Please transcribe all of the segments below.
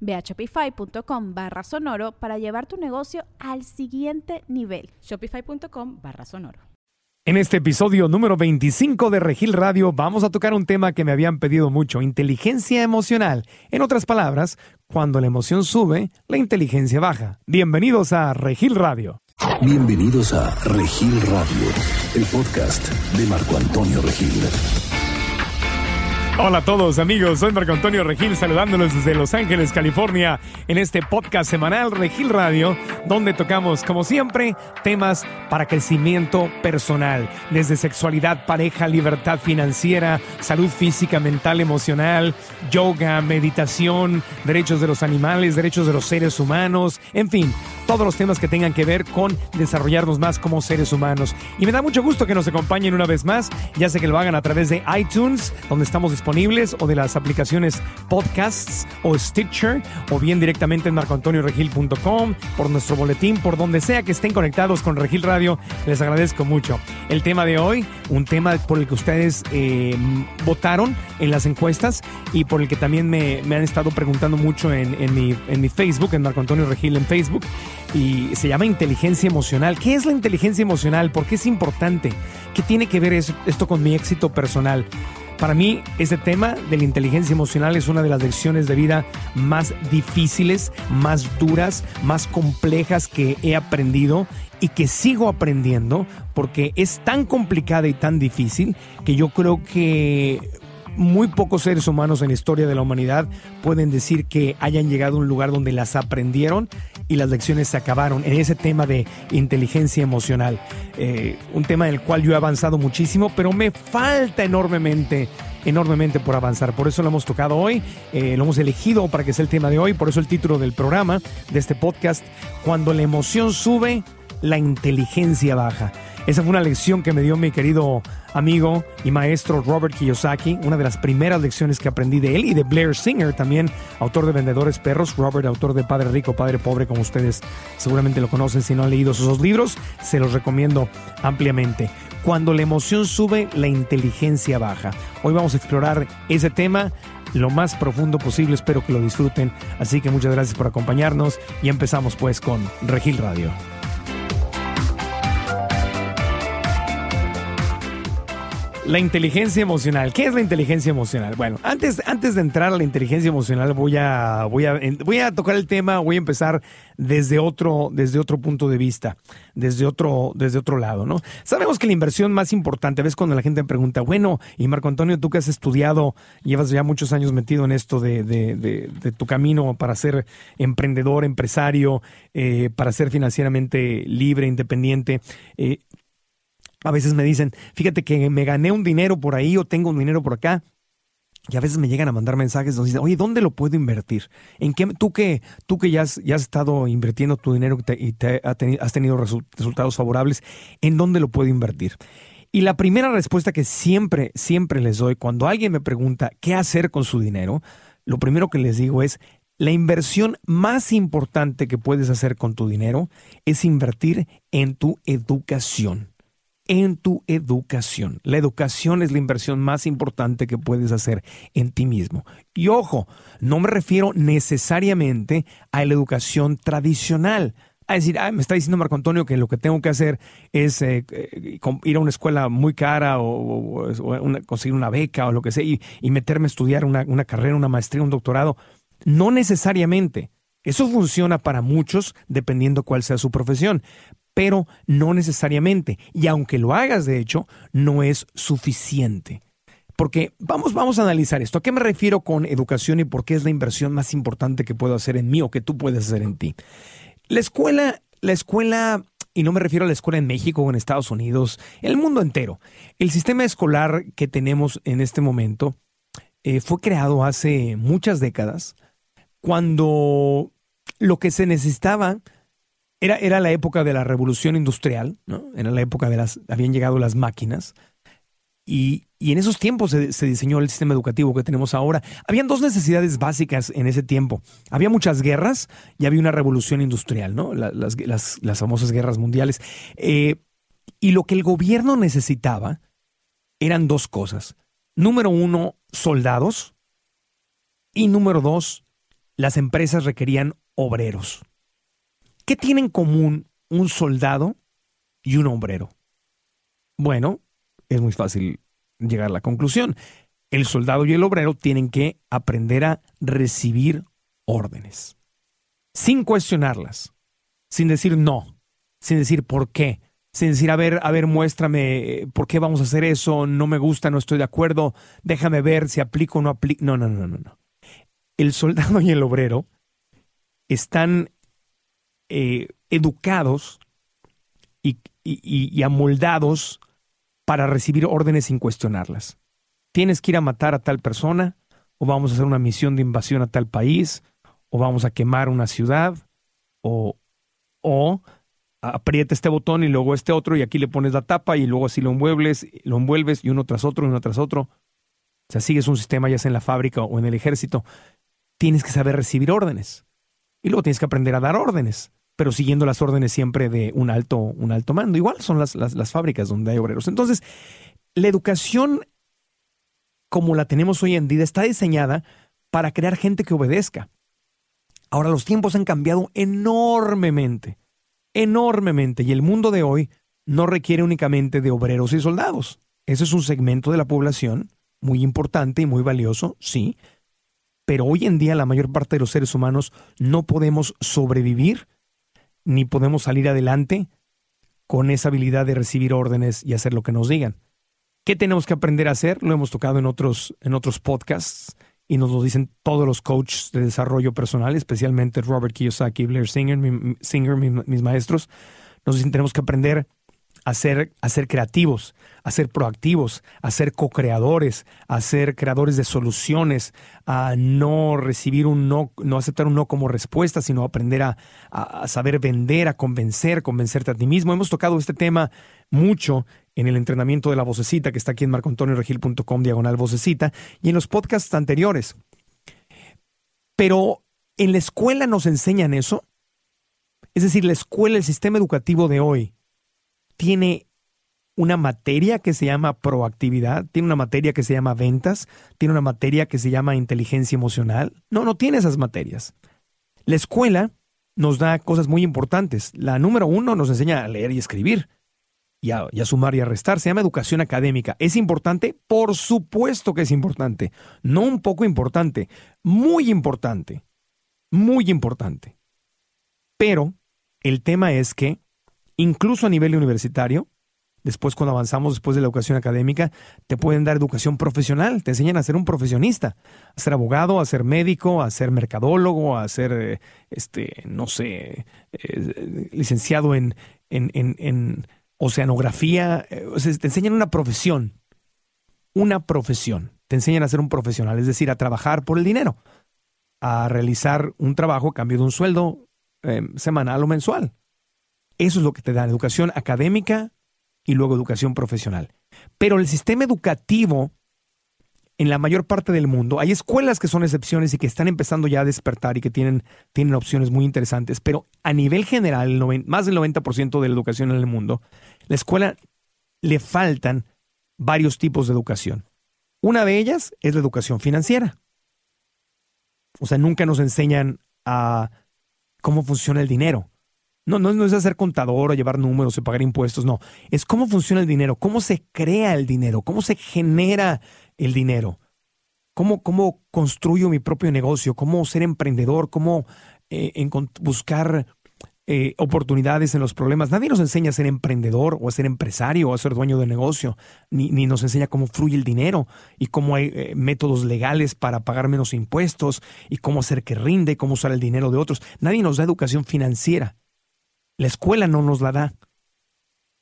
Ve a shopify.com barra sonoro para llevar tu negocio al siguiente nivel. Shopify.com barra sonoro. En este episodio número 25 de Regil Radio vamos a tocar un tema que me habían pedido mucho, inteligencia emocional. En otras palabras, cuando la emoción sube, la inteligencia baja. Bienvenidos a Regil Radio. Bienvenidos a Regil Radio, el podcast de Marco Antonio Regil. Hola a todos amigos, soy Marco Antonio Regil saludándolos desde Los Ángeles, California, en este podcast semanal Regil Radio, donde tocamos, como siempre, temas para crecimiento personal, desde sexualidad, pareja, libertad financiera, salud física, mental, emocional, yoga, meditación, derechos de los animales, derechos de los seres humanos, en fin, todos los temas que tengan que ver con desarrollarnos más como seres humanos. Y me da mucho gusto que nos acompañen una vez más, ya sé que lo hagan a través de iTunes, donde estamos disponibles o de las aplicaciones podcasts o Stitcher o bien directamente en marcoantonioregil.com, por nuestro boletín, por donde sea que estén conectados con Regil Radio, les agradezco mucho. El tema de hoy, un tema por el que ustedes eh, votaron en las encuestas y por el que también me, han estado preguntando mucho en, mi, en mi Facebook, en Marco Antonio Regil en Facebook, y se llama inteligencia emocional. ¿Qué es la inteligencia emocional? ¿Por qué es importante? ¿Qué tiene que ver esto con mi éxito personal? Para mí, este tema de la inteligencia emocional es una de las lecciones de vida más difíciles, más duras, más complejas que he aprendido y que sigo aprendiendo porque es tan complicada y tan difícil que yo creo que muy pocos seres humanos en la historia de la humanidad pueden decir que hayan llegado a un lugar donde las aprendieron y las lecciones se acabaron en ese tema de inteligencia emocional. Eh, un tema en el cual yo he avanzado muchísimo, pero me falta enormemente enormemente por avanzar. Por eso lo hemos tocado hoy, eh, lo hemos elegido para que sea el tema de hoy, por eso el título del programa, de este podcast, Cuando la emoción sube, la inteligencia baja. Esa fue una lección que me dio mi querido amigo y maestro Robert Kiyosaki, una de las primeras lecciones que aprendí de él y de Blair Singer, también autor de Vendedores Perros, Robert, autor de Padre Rico, Padre Pobre, como ustedes seguramente lo conocen si no han leído sus libros, se los recomiendo ampliamente. Cuando la emoción sube, la inteligencia baja. Hoy vamos a explorar ese tema lo más profundo posible, espero que lo disfruten, así que muchas gracias por acompañarnos y empezamos pues con Regil Radio. La inteligencia emocional. ¿Qué es la inteligencia emocional? Bueno, antes, antes de entrar a la inteligencia emocional, voy a, voy a, voy a tocar el tema, voy a empezar desde otro, desde otro punto de vista, desde otro, desde otro lado, ¿no? Sabemos que la inversión más importante, a veces cuando la gente me pregunta, bueno, y Marco Antonio, tú que has estudiado, llevas ya muchos años metido en esto de, de, de, tu camino para ser emprendedor, empresario, eh, para ser financieramente libre, independiente, eh, a veces me dicen, fíjate que me gané un dinero por ahí o tengo un dinero por acá. Y a veces me llegan a mandar mensajes donde dicen, oye, ¿dónde lo puedo invertir? ¿En qué, tú que, tú que ya, has, ya has estado invirtiendo tu dinero y te, has tenido resultados favorables, ¿en dónde lo puedo invertir? Y la primera respuesta que siempre, siempre les doy cuando alguien me pregunta qué hacer con su dinero, lo primero que les digo es, la inversión más importante que puedes hacer con tu dinero es invertir en tu educación en tu educación. La educación es la inversión más importante que puedes hacer en ti mismo. Y ojo, no me refiero necesariamente a la educación tradicional. A decir, me está diciendo Marco Antonio que lo que tengo que hacer es eh, eh, ir a una escuela muy cara o, conseguir una beca o lo que sea y, meterme a estudiar una, una carrera, una maestría, un doctorado. No necesariamente. Eso funciona para muchos dependiendo cuál sea su profesión pero no necesariamente. Y aunque lo hagas, de hecho, no es suficiente. Porque vamos, vamos a analizar esto. ¿A qué me refiero con educación y por qué es la inversión más importante que puedo hacer en mí o que tú puedes hacer en ti? La escuela, la escuela, y no me refiero a la escuela en México o en Estados Unidos, el mundo entero. El sistema escolar que tenemos en este momento eh, fue creado hace muchas décadas, cuando lo que se necesitaba era, era la época de la revolución industrial, ¿no? Era la época de las, habían llegado las máquinas, y, en esos tiempos se, diseñó el sistema educativo que tenemos ahora. Habían dos necesidades básicas en ese tiempo. Había muchas guerras y había una revolución industrial, ¿no? Las, famosas guerras mundiales. Eh, y lo que el gobierno necesitaba eran dos cosas. Número uno, soldados. Y número dos, las empresas requerían obreros. ¿Qué tienen en común un soldado y un obrero? Bueno, es muy fácil llegar a la conclusión. El soldado y el obrero tienen que aprender a recibir órdenes, sin cuestionarlas, sin decir no, sin decir por qué, sin decir, a ver, a ver, muéstrame por qué vamos a hacer eso, no me gusta, no estoy de acuerdo, déjame ver si aplico o no aplico. No, no, no, no, no. El soldado y el obrero están eh, educados y, y amoldados para recibir órdenes sin cuestionarlas. Tienes que ir a matar a tal persona, o vamos a hacer una misión de invasión a tal país, o vamos a quemar una ciudad, o, o aprieta este botón y luego este otro, y aquí le pones la tapa, y luego así lo envuelves, lo envuelves, y uno tras otro, y uno tras otro. O sea, sigues un sistema ya sea en la fábrica o en el ejército. Tienes que saber recibir órdenes. Y luego tienes que aprender a dar órdenes pero siguiendo las órdenes siempre de un alto, un alto mando. Igual son las, las, fábricas donde hay obreros. Entonces, la educación como la tenemos hoy en día está diseñada para crear gente que obedezca. Ahora los tiempos han cambiado enormemente, enormemente, y el mundo de hoy no requiere únicamente de obreros y soldados. Ese es un segmento de la población muy importante y muy valioso, sí, pero hoy en día la mayor parte de los seres humanos no podemos sobrevivir ni podemos salir adelante con esa habilidad de recibir órdenes y hacer lo que nos digan. ¿Qué tenemos que aprender a hacer? Lo hemos tocado en otros, en otros podcasts y nos lo dicen todos los coaches de desarrollo personal, especialmente Robert Kiyosaki Blair Singer, Singer mis maestros. Nos dicen tenemos que aprender a ser, a creativos, a ser proactivos, a ser co-creadores, a ser creadores de soluciones, a no recibir un no, no aceptar un no como respuesta, sino aprender a, saber vender, a convencer, convencerte a ti mismo. Hemos tocado este tema mucho en el entrenamiento de la vocecita que está aquí en marcoantonioregil.com diagonal vocecita y en los podcasts anteriores. Pero en la escuela nos enseñan eso. Es decir, la escuela, el sistema educativo de hoy, tiene una materia que se llama proactividad, tiene una materia que se llama ventas, tiene una materia que se llama inteligencia emocional. No, no tiene esas materias. La escuela nos da cosas muy importantes. La número uno nos enseña a leer y escribir, y a, sumar y a restar. Se llama educación académica. ¿Es importante? Por supuesto que es importante. No un poco importante, muy importante. Muy importante. Pero el tema es que incluso a nivel universitario, después cuando avanzamos después de la educación académica, te pueden dar educación profesional, te enseñan a ser un profesionista, a ser abogado, a ser médico, a ser mercadólogo, a ser, eh, este, no sé, eh, licenciado en, en, en, oceanografía, eh, te enseñan una profesión, una profesión, te enseñan a ser un profesional, es decir, a trabajar por el dinero, a realizar un trabajo a cambio de un sueldo semanal o mensual. Eso es lo que te dan, educación académica y luego educación profesional. Pero el sistema educativo en la mayor parte del mundo, hay escuelas que son excepciones y que están empezando ya a despertar y que tienen, tienen opciones muy interesantes, pero a nivel general, más del 90% de la educación en el mundo, la escuela le faltan varios tipos de educación. Una de ellas es la educación financiera. O sea, nunca nos enseñan a cómo funciona el dinero. No, no, es hacer contador o llevar números o pagar impuestos, no. Es cómo funciona el dinero, cómo se crea el dinero, cómo se genera el dinero, cómo, cómo construyo mi propio negocio, cómo ser emprendedor, cómo eh, buscar eh, oportunidades en los problemas. Nadie nos enseña a ser emprendedor o a ser empresario o a ser dueño de negocio, ni, ni nos enseña cómo fluye el dinero y cómo hay eh, métodos legales para pagar menos impuestos y cómo hacer que rinde, cómo usar el dinero de otros. Nadie nos da educación financiera. La escuela no nos la da.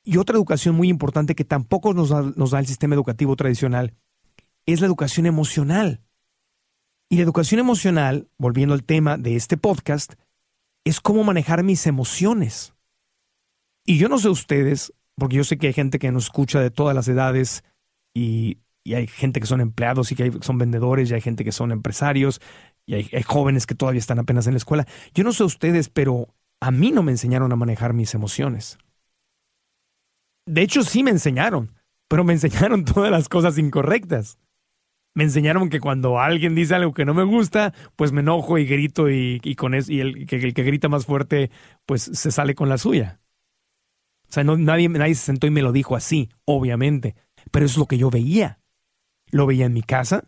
Y otra educación muy importante que tampoco nos da el sistema educativo tradicional es la educación emocional. Y la educación emocional, volviendo al tema de este podcast, es cómo manejar mis emociones. Y yo no sé ustedes, porque yo sé que hay gente que nos escucha de todas las edades y, hay gente que son empleados y que son vendedores y hay gente que son empresarios y hay, hay jóvenes que todavía están apenas en la escuela. Yo no sé ustedes, pero a mí no me enseñaron a manejar mis emociones. De hecho, sí me enseñaron, pero me enseñaron todas las cosas incorrectas me enseñaron que cuando alguien dice algo que no me gusta, pues me enojo y grito y, con eso, y el que, grita más fuerte, pues se sale con la suya. O sea, nadie, nadie se sentó y me lo dijo así, obviamente, pero es lo que yo veía. Lo veía en mi casa,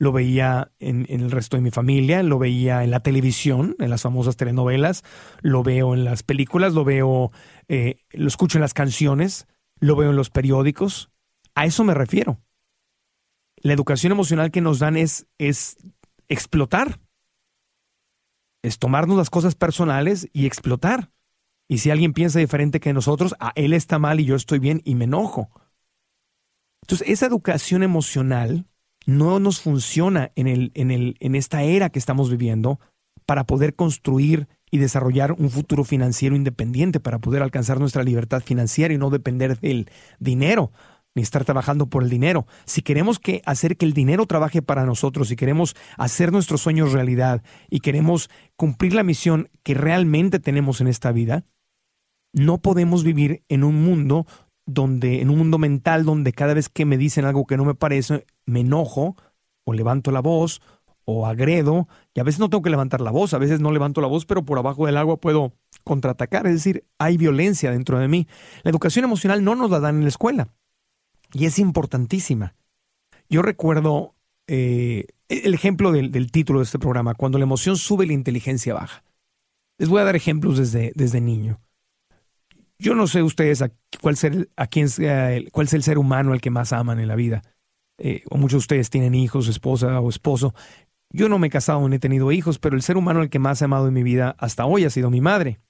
lo veía en, el resto de mi familia, lo veía en la televisión, en las famosas telenovelas, lo veo en las películas, lo veo, eh, lo escucho en las canciones, lo veo en los periódicos. A eso me refiero la educación emocional que nos dan es, es explotar. Es tomarnos las cosas personales y explotar. Y si alguien piensa diferente que nosotros, a él está mal y yo estoy bien y me enojo. Entonces, esa educación emocional no nos funciona en, el, en, el, en esta era que estamos viviendo para poder construir y desarrollar un futuro financiero independiente, para poder alcanzar nuestra libertad financiera y no depender del dinero ni estar trabajando por el dinero. Si queremos que hacer que el dinero trabaje para nosotros, si queremos hacer nuestros sueños realidad y queremos cumplir la misión que realmente tenemos en esta vida, no podemos vivir en un mundo donde, en un mundo mental donde cada vez que me dicen algo que no me parece, me enojo o levanto la voz o agredo, y a veces no tengo que levantar la voz, a veces no levanto la voz, pero por abajo del agua puedo contraatacar, es decir, hay violencia dentro de mí. La educación emocional no nos la dan en la escuela y es importantísima. Yo recuerdo eh, el ejemplo del, título de este programa, cuando la emoción sube, la inteligencia baja. Les voy a dar ejemplos desde, desde niño. Yo no sé ustedes a cuál, ser, a quién sea cuál es el ser humano al que más aman en la vida. Eh, o muchos de ustedes tienen hijos, esposa o esposo. Yo no me he casado ni he tenido hijos, pero el ser humano al que más he amado en mi vida hasta hoy ha sido mi madre.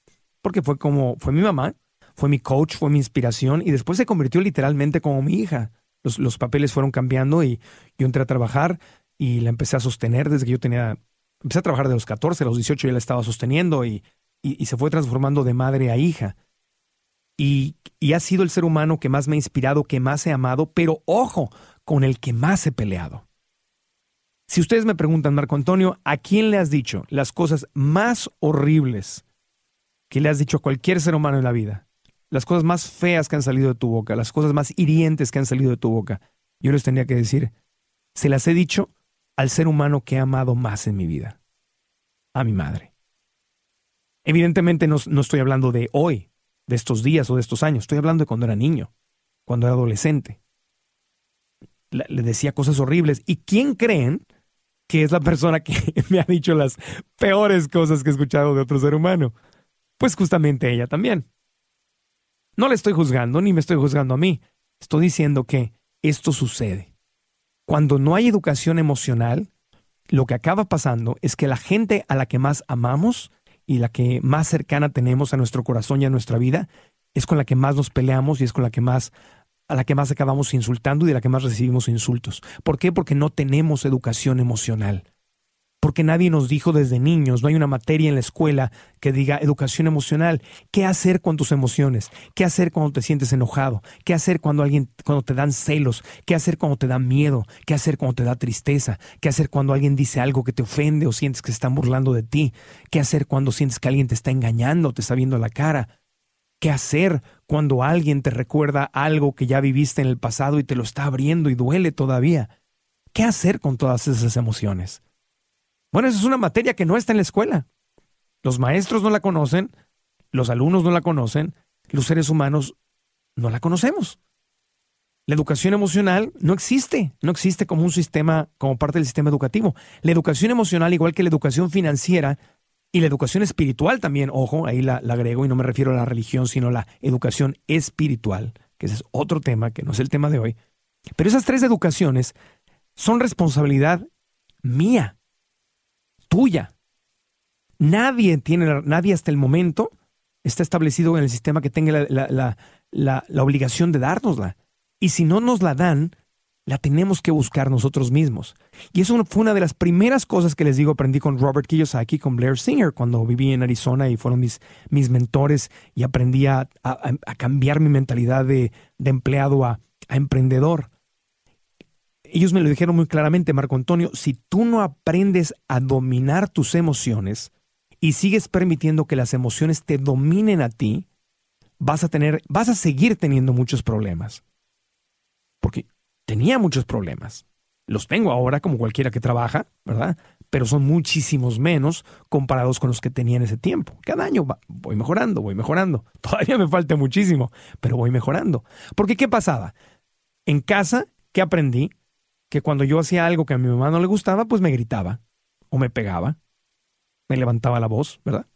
Porque fue como, fue mi mamá, fue mi coach, fue mi inspiración y después se convirtió literalmente como mi hija. Los, papeles fueron cambiando y yo entré a trabajar y la empecé a sostener desde que yo tenía, empecé a trabajar de los 14, a los 18 ya la estaba sosteniendo y, y, se fue transformando de madre a hija. Y, ha sido el ser humano que más me ha inspirado, que más he amado, pero ojo, con el que más he peleado. Si ustedes me preguntan, Marco Antonio, ¿a quién le has dicho las cosas más horribles que le has dicho a cualquier ser humano en la vida? las cosas más feas que han salido de tu boca, las cosas más hirientes que han salido de tu boca, yo les tenía que decir, se las he dicho al ser humano que he amado más en mi vida, a mi madre. Evidentemente no, estoy hablando de hoy, de estos días o de estos años, estoy hablando de cuando era niño, cuando era adolescente. Le, decía cosas horribles. ¿Y quién creen que es la persona que me ha dicho las peores cosas que he escuchado de otro ser humano? Pues justamente ella también. No le estoy juzgando ni me estoy juzgando a mí. Estoy diciendo que esto sucede. Cuando no hay educación emocional, lo que acaba pasando es que la gente a la que más amamos y la que más cercana tenemos a nuestro corazón y a nuestra vida es con la que más nos peleamos y es con la que más a la que más acabamos insultando y de la que más recibimos insultos. ¿Por qué? Porque no tenemos educación emocional porque nadie nos dijo desde niños, no hay una materia en la escuela que diga educación emocional, qué hacer con tus emociones, qué hacer cuando te sientes enojado, qué hacer cuando alguien cuando te dan celos, qué hacer cuando te da miedo, qué hacer cuando te da tristeza, qué hacer cuando alguien dice algo que te ofende o sientes que se están burlando de ti, qué hacer cuando sientes que alguien te está engañando, te está viendo la cara. ¿Qué hacer cuando alguien te recuerda algo que ya viviste en el pasado y te lo está abriendo y duele todavía? ¿Qué hacer con todas esas emociones? Bueno, esa es una materia que no está en la escuela. Los maestros no la conocen, los alumnos no la conocen, los seres humanos no la conocemos. La educación emocional no existe, no existe como un sistema, como parte del sistema educativo. La educación emocional, igual que la educación financiera, Y la educación espiritual también, ojo, ahí la, la, agrego y no me refiero a la religión, sino a la educación espiritual, que ese es otro tema, que no es el tema de hoy. Pero esas tres educaciones son responsabilidad mía, tuya. Nadie tiene, nadie hasta el momento está establecido en el sistema que tenga la, la, la, obligación de dárnosla. Y si no nos la dan, la tenemos que buscar nosotros mismos. Y eso fue una de las primeras cosas que les digo, aprendí con Robert Kiyosaki, con Blair Singer, cuando viví en Arizona y fueron mis, mis mentores y aprendí a, a, cambiar mi mentalidad de, de empleado a, a emprendedor. Ellos me lo dijeron muy claramente, Marco Antonio, si tú no aprendes a dominar tus emociones y sigues permitiendo que las emociones te dominen a ti, vas a tener, vas a seguir teniendo muchos problemas. Porque tenía muchos problemas. Los tengo ahora como cualquiera que trabaja, ¿verdad? Pero son muchísimos menos comparados con los que tenía en ese tiempo. Cada año voy mejorando, voy mejorando. Todavía me falta muchísimo, pero voy mejorando. Porque ¿qué pasaba? En casa, ¿qué aprendí? Que cuando yo hacía algo que a mi mamá no le gustaba, pues me gritaba o me pegaba, me levantaba la voz, ¿verdad?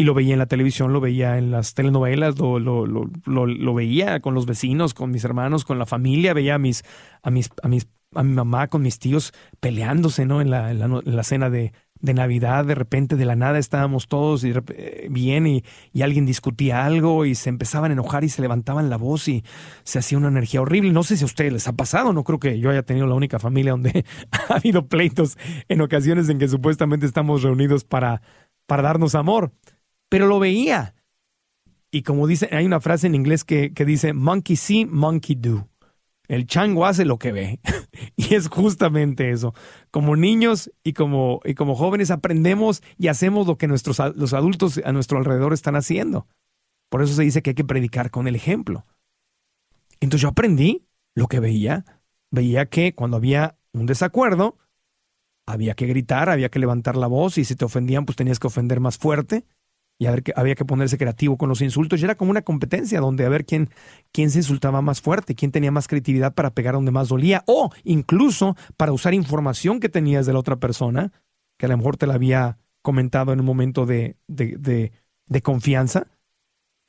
y lo veía en la televisión, lo veía en las telenovelas, lo, lo, veía con los vecinos, con mis hermanos, con la familia, veía a mis, a mis, a mis, a mi mamá con mis tíos peleándose, ¿no? En la, en la, cena de, de, Navidad, de repente de la nada estábamos todos y, eh, bien y, alguien discutía algo y se empezaban a enojar y se levantaban la voz y se hacía una energía horrible. No sé si a ustedes les ha pasado, no creo que yo haya tenido la única familia donde ha habido pleitos en ocasiones en que supuestamente estamos reunidos para, para darnos amor pero lo veía. Y como dice, hay una frase en inglés que, que dice, monkey see, monkey do. El chango hace lo que ve. y es justamente eso. Como niños y como, y como jóvenes aprendemos y hacemos lo que nuestros, los adultos a nuestro alrededor están haciendo. Por eso se dice que hay que predicar con el ejemplo. Entonces yo aprendí lo que veía. Veía que cuando había un desacuerdo, había que gritar, había que levantar la voz y si te ofendían, pues tenías que ofender más fuerte y a ver que había que ponerse creativo con los insultos. Y era como una competencia donde a ver quién, quién se insultaba más fuerte, quién tenía más creatividad para pegar donde más dolía o incluso para usar información que tenías de la otra persona, que a lo mejor te la había comentado en un momento de, de, de, de confianza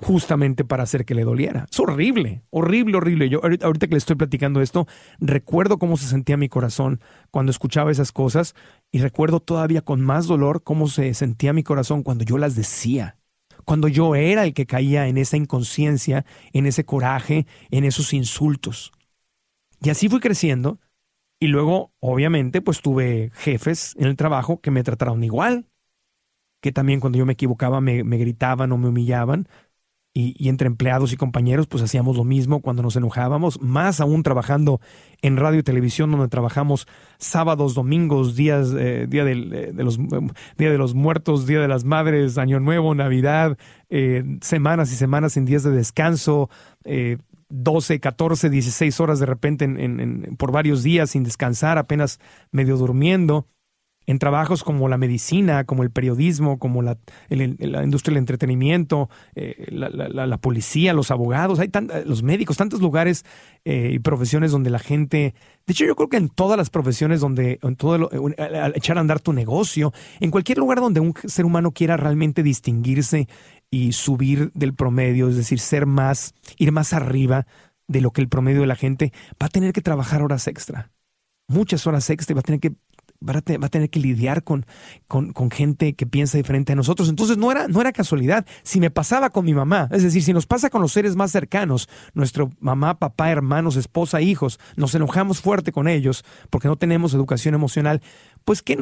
justamente para hacer que le doliera. Es horrible, horrible, horrible. Yo ahorita que le estoy platicando esto, recuerdo cómo se sentía mi corazón cuando escuchaba esas cosas y recuerdo todavía con más dolor cómo se sentía mi corazón cuando yo las decía. Cuando yo era el que caía en esa inconsciencia, en ese coraje, en esos insultos. Y así fui creciendo y luego, obviamente, pues tuve jefes en el trabajo que me trataron igual, que también cuando yo me equivocaba me, me gritaban o me humillaban, y, entre empleados y compañeros, pues hacíamos lo mismo cuando nos enojábamos, más aún trabajando en radio y televisión, donde trabajamos sábados, domingos, días, eh, día, de los, día de los muertos, día de las madres, año nuevo, Navidad, eh, semanas y semanas sin días de descanso, eh, 12, 14, 16 horas de repente en, por varios días sin descansar, apenas medio durmiendo en trabajos como la medicina, como el periodismo, como la, la industria del entretenimiento, eh, la, policía, los abogados, hay los médicos, tantos lugares eh, y profesiones donde la gente, de hecho yo creo que en todas las profesiones donde, en todo al echar a andar tu negocio, en cualquier lugar donde un ser humano quiera realmente distinguirse y subir del promedio, es decir, ser más, ir más arriba de lo que el promedio de la gente, va a tener que trabajar horas extra muchas horas extra, va a tener que va a, tener que lidiar con, gente que piensa diferente a nosotros. Entonces no era, casualidad. Si me pasaba con mi mamá, es decir, si nos pasa con los seres más cercanos, nuestro mamá, papá, hermanos, esposa, hijos, nos enojamos fuerte con ellos porque no tenemos educación emocional, pues ¿qué,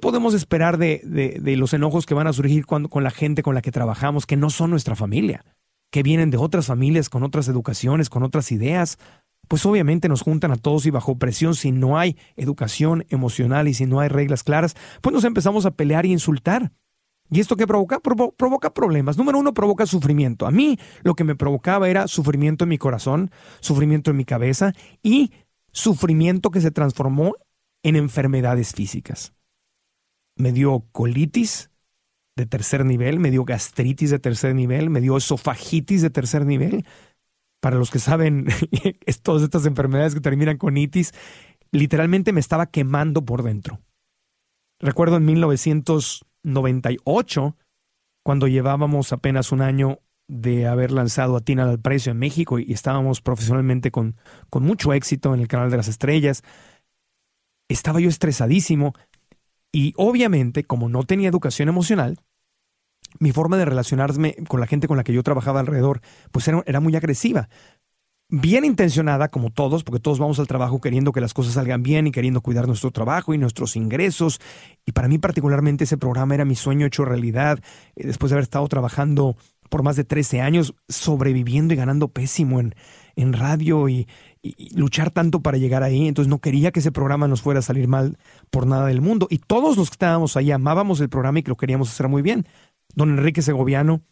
podemos esperar de, los enojos que van a surgir con la gente con la que trabajamos, que no son nuestra familia? que vienen de otras familias, con otras educaciones, con otras ideas, pues obviamente nos juntan a todos y bajo presión, si no hay educación emocional y si no hay reglas claras, pues nos empezamos a pelear y insultar. ¿Y esto qué provoca? provoca problemas. Número uno, provoca sufrimiento. A mí lo que me provocaba era sufrimiento en mi corazón, sufrimiento en mi cabeza y sufrimiento que se transformó en enfermedades físicas. Me dio colitis de tercer nivel, me dio gastritis de tercer nivel, me dio esofagitis de tercer nivel, para los que saben, todas estas enfermedades que terminan con itis, literalmente me estaba quemando por dentro. Recuerdo en 1900, 98, cuando llevábamos apenas un año de haber lanzado a al precio en México y estábamos profesionalmente con, con mucho éxito en el canal de las estrellas. Estaba yo estresadísimo y obviamente como no tenía educación emocional, mi forma de relacionarme con la gente con la que yo trabajaba alrededor pues era, muy agresiva bien intencionada, como todos, porque todos vamos al trabajo queriendo que las cosas salgan bien y queriendo cuidar nuestro trabajo y nuestros ingresos. Y para mí particularmente ese programa era mi sueño hecho realidad, eh, después de haber estado trabajando por más de 13 años, sobreviviendo y ganando pésimo en, en radio y, y, luchar tanto para llegar ahí. Entonces no quería que ese programa nos fuera a salir mal por nada del mundo. Y todos los que estábamos ahí amábamos el programa y que lo queríamos hacer muy bien. Don Enrique Segoviano,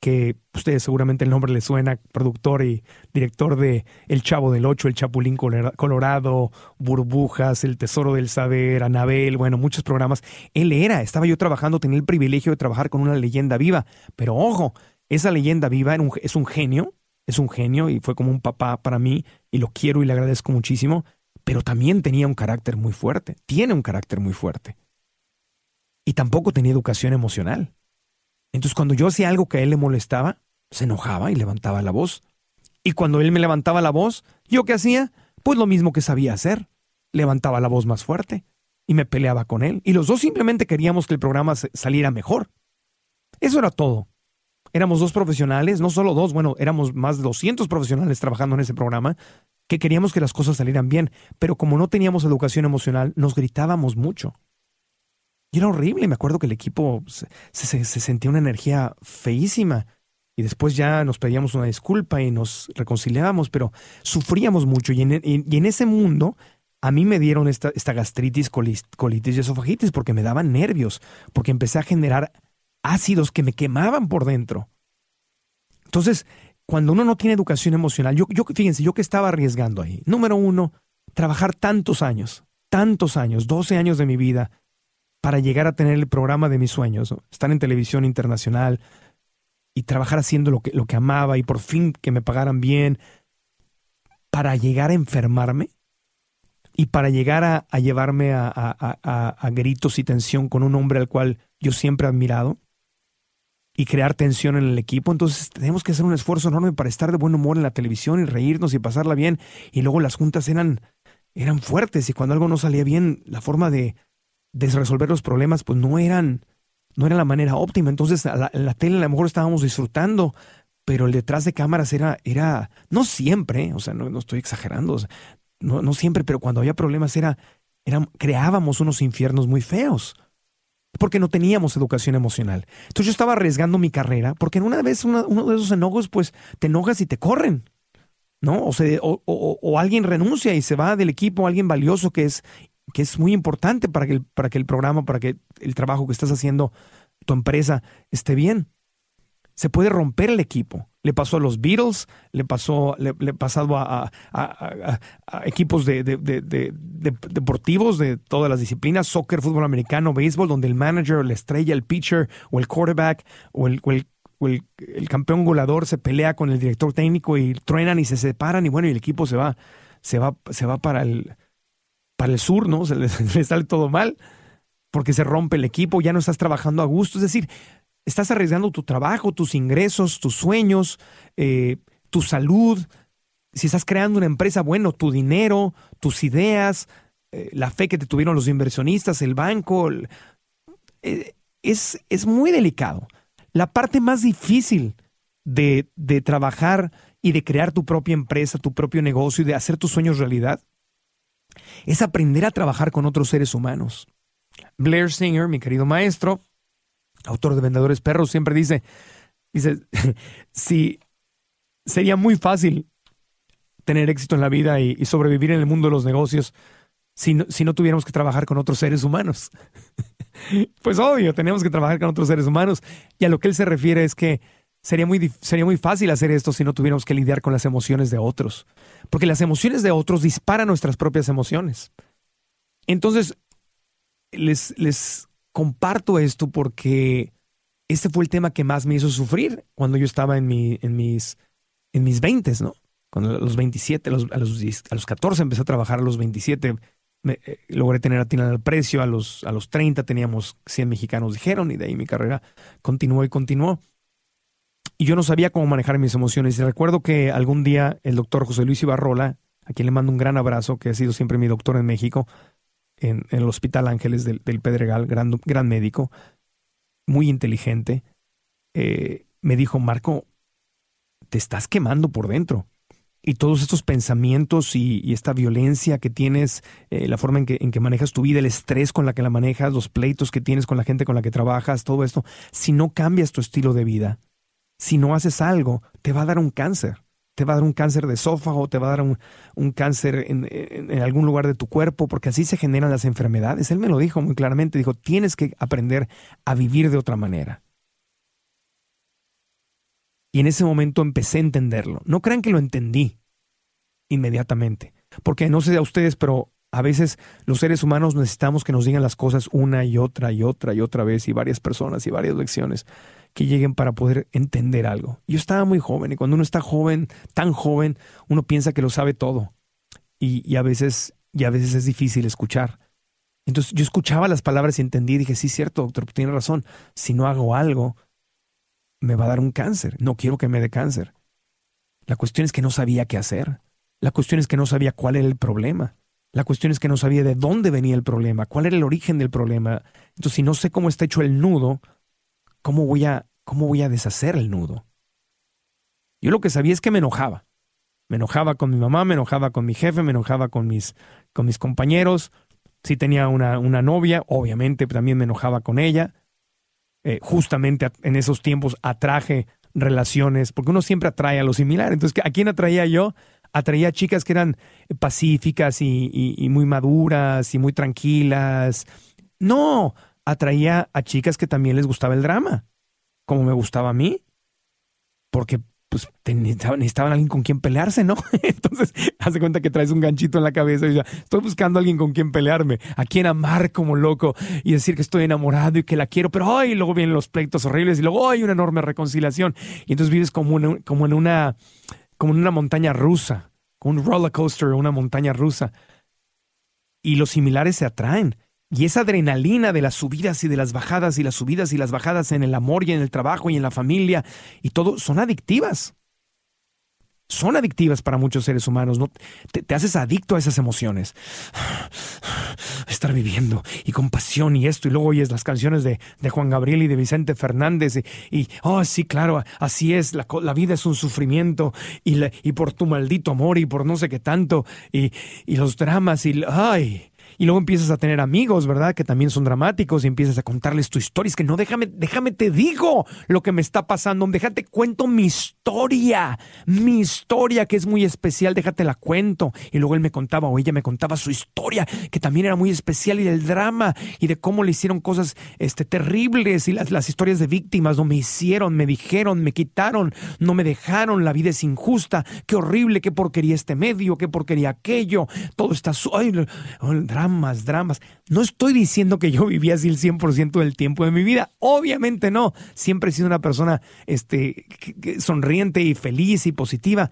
que ustedes seguramente el nombre le suena, productor y director de El Chavo del Ocho, El Chapulín Colorado, Burbujas, El Tesoro del Saber, Anabel, bueno, muchos programas. Él era, estaba yo trabajando, tenía el privilegio de trabajar con una leyenda viva, pero ojo, esa leyenda viva es un genio, es un genio y fue como un papá para mí y lo quiero y le agradezco muchísimo, pero también tenía un carácter muy fuerte, tiene un carácter muy fuerte. Y tampoco tenía educación emocional. Entonces cuando yo hacía algo que a él le molestaba, se enojaba y levantaba la voz. Y cuando él me levantaba la voz, ¿yo qué hacía? Pues lo mismo que sabía hacer. Levantaba la voz más fuerte y me peleaba con él. Y los dos simplemente queríamos que el programa saliera mejor. Eso era todo. Éramos dos profesionales, no solo dos, bueno, éramos más de 200 profesionales trabajando en ese programa, que queríamos que las cosas salieran bien, pero como no teníamos educación emocional, nos gritábamos mucho. Y era horrible. Me acuerdo que el equipo se, sentía una energía feísima. Y después ya nos pedíamos una disculpa y nos reconciliábamos, pero sufríamos mucho. Y en, ese mundo a mí me dieron esta, gastritis, colitis y esofagitis porque me daban nervios, porque empecé a generar ácidos que me quemaban por dentro. Entonces, cuando uno no tiene educación emocional, yo, yo fíjense, yo que estaba arriesgando ahí. Número uno, trabajar tantos años, tantos años, 12 años de mi vida para llegar a tener el programa de mis sueños, estar en televisión internacional y trabajar haciendo lo que, lo que amaba y por fin que me pagaran bien, para llegar a enfermarme y para llegar a, llevarme a, a, gritos y tensión con un hombre al cual yo siempre he admirado y crear tensión en el equipo. Entonces tenemos que hacer un esfuerzo enorme para estar de buen humor en la televisión y reírnos y pasarla bien. Y luego las juntas eran, eran fuertes y cuando algo no salía bien, la forma de, de resolver los problemas, pues no eran, no era la manera óptima. Entonces, la, la tele a lo mejor estábamos disfrutando, pero el detrás de cámaras era, era, no siempre, o sea, no, no estoy exagerando, no, no, siempre, pero cuando había problemas era, creábamos unos infiernos muy feos. Porque no teníamos educación emocional. Entonces yo estaba arriesgando mi carrera, porque en una vez uno de esos enojos, pues te enojas y te corren. ¿no? O, se, o, o, alguien renuncia y se va del equipo, alguien valioso que es que es muy importante para que, el, para que el programa, para que el trabajo que estás haciendo, tu empresa, esté bien. Se puede romper el equipo. Le pasó a los Beatles, le pasó, le, le pasado a, a, equipos de, de, de, deportivos de todas las disciplinas, soccer, fútbol americano, béisbol, donde el manager, la estrella, el pitcher o el quarterback o el, o el, el, campeón goleador se pelea con el director técnico y truenan y se separan y bueno, y el equipo se va, se va, se va para el, para el sur, ¿no? Se le, sale todo mal porque se rompe el equipo, ya no estás trabajando a gusto. Es decir, estás arriesgando tu trabajo, tus ingresos, tus sueños, eh, tu salud. Si estás creando una empresa, bueno, tu dinero, tus ideas, eh, la fe que te tuvieron los inversionistas, el banco. Eh, es, es muy delicado. La parte más difícil de, de trabajar y de crear tu propia empresa, tu propio negocio y de hacer tus sueños realidad es aprender a trabajar con otros seres humanos. Blair Singer, mi querido maestro, autor de Vendedores Perros, siempre dice, dice, si sería muy fácil tener éxito en la vida y, sobrevivir en el mundo de los negocios si no, si no tuviéramos que trabajar con otros seres humanos. pues obvio, tenemos que trabajar con otros seres humanos. Y a lo que él se refiere es que sería muy, sería muy fácil hacer esto si no tuviéramos que lidiar con las emociones de otros porque las emociones de otros disparan nuestras propias emociones. Entonces, les, les comparto esto porque este fue el tema que más me hizo sufrir cuando yo estaba en, mi, en mis, en mis 20, ¿no? Cuando a los 27, a los, a los, a los 14 empecé a trabajar, a los 27 eh, logré tener a Tina al precio, a los, a los 30 teníamos 100 mexicanos, dijeron, y de ahí mi carrera continuó y continuó. Y yo no sabía cómo manejar mis emociones. Y recuerdo que algún día el doctor José Luis Ibarrola, a quien le mando un gran abrazo, que ha sido siempre mi doctor en México, en, el Hospital Ángeles del, Pedregal, gran, gran, médico, muy inteligente, eh, me dijo, Marco, te estás quemando por dentro y todos estos pensamientos y, esta violencia que tienes, eh, la forma en que, en que manejas tu vida, el estrés con la que la manejas, los pleitos que tienes con la gente con la que trabajas, todo esto, si no cambias tu estilo de vida, si no haces algo, te va a dar un cáncer. Te va a dar un cáncer de esófago, te va a dar un, un cáncer en, en, algún lugar de tu cuerpo, porque así se generan las enfermedades. Él me lo dijo muy claramente, dijo, tienes que aprender a vivir de otra manera. Y en ese momento empecé a entenderlo. No crean que lo entendí inmediatamente. Porque no sé a ustedes, pero a veces los seres humanos necesitamos que nos digan las cosas una y otra y otra y otra vez y varias personas y varias lecciones que lleguen para poder entender algo. Yo estaba muy joven y cuando uno está joven, tan joven, uno piensa que lo sabe todo. Y, a veces y a veces es difícil escuchar. Entonces yo escuchaba las palabras y entendí, dije, sí, cierto, doctor, tiene razón. Si no hago algo, me va a dar un cáncer. No quiero que me dé cáncer. La cuestión es que no sabía qué hacer. La cuestión es que no sabía cuál era el problema. La cuestión es que no sabía de dónde venía el problema, cuál era el origen del problema. Entonces, si no sé cómo está hecho el nudo, ¿cómo voy a, cómo voy a deshacer el nudo? Yo lo que sabía es que me enojaba. Me enojaba con mi mamá, me enojaba con mi jefe, me enojaba con mis, con mis compañeros. Si tenía una, una novia, obviamente también me enojaba con ella. Eh, justamente en esos tiempos atraje relaciones, porque uno siempre atrae a lo similar. Entonces, ¿a quién atraía yo? Atraía a chicas que eran pacíficas y, muy maduras y muy tranquilas. No, atraía a chicas que también les gustaba el drama, como me gustaba a mí. Porque pues necesitaban, alguien con quien pelearse, ¿no? Entonces, hace cuenta que traes un ganchito en la cabeza y dices, estoy buscando a alguien con quien pelearme, a quien amar como loco y decir que estoy enamorado y que la quiero, pero ay, luego vienen los pleitos horribles y luego hay una enorme reconciliación. Y entonces vives como, como en una, como en una montaña rusa, un roller coaster, una montaña rusa. Y los similares se atraen. Y esa adrenalina de las subidas y de las bajadas y las subidas y las bajadas en el amor y en el trabajo y en la familia y todo son adictivas. Son adictivas para muchos seres humanos. ¿no? Te, haces adicto a esas emociones. Estar viviendo y con pasión y esto. Y luego oyes las canciones de, Juan Gabriel y de Vicente Fernández. Y, oh, sí, claro, así es. La, vida es un sufrimiento. Y, y por tu maldito amor y por no sé qué tanto. Y, y los dramas. Y, ay, y luego empiezas a tener amigos, ¿verdad? Que también son dramáticos y empiezas a contarles tu historia. Es que no, déjame, déjame te digo lo que me está pasando. Déjate cuento mi historia. Mi historia que es muy especial, déjate la cuento. Y luego él me contaba o ella me contaba su historia, que también era muy especial y del drama y de cómo le hicieron cosas este, terribles y las, historias de víctimas. No me hicieron, me dijeron, me quitaron, no me dejaron, la vida es injusta. Qué horrible, qué porquería este medio, qué porquería aquello. Todo está... Ay, el drama dramas, dramas. No estoy diciendo que yo vivía así el 100% del tiempo de mi vida. Obviamente no. Siempre he sido una persona este, sonriente y feliz y positiva.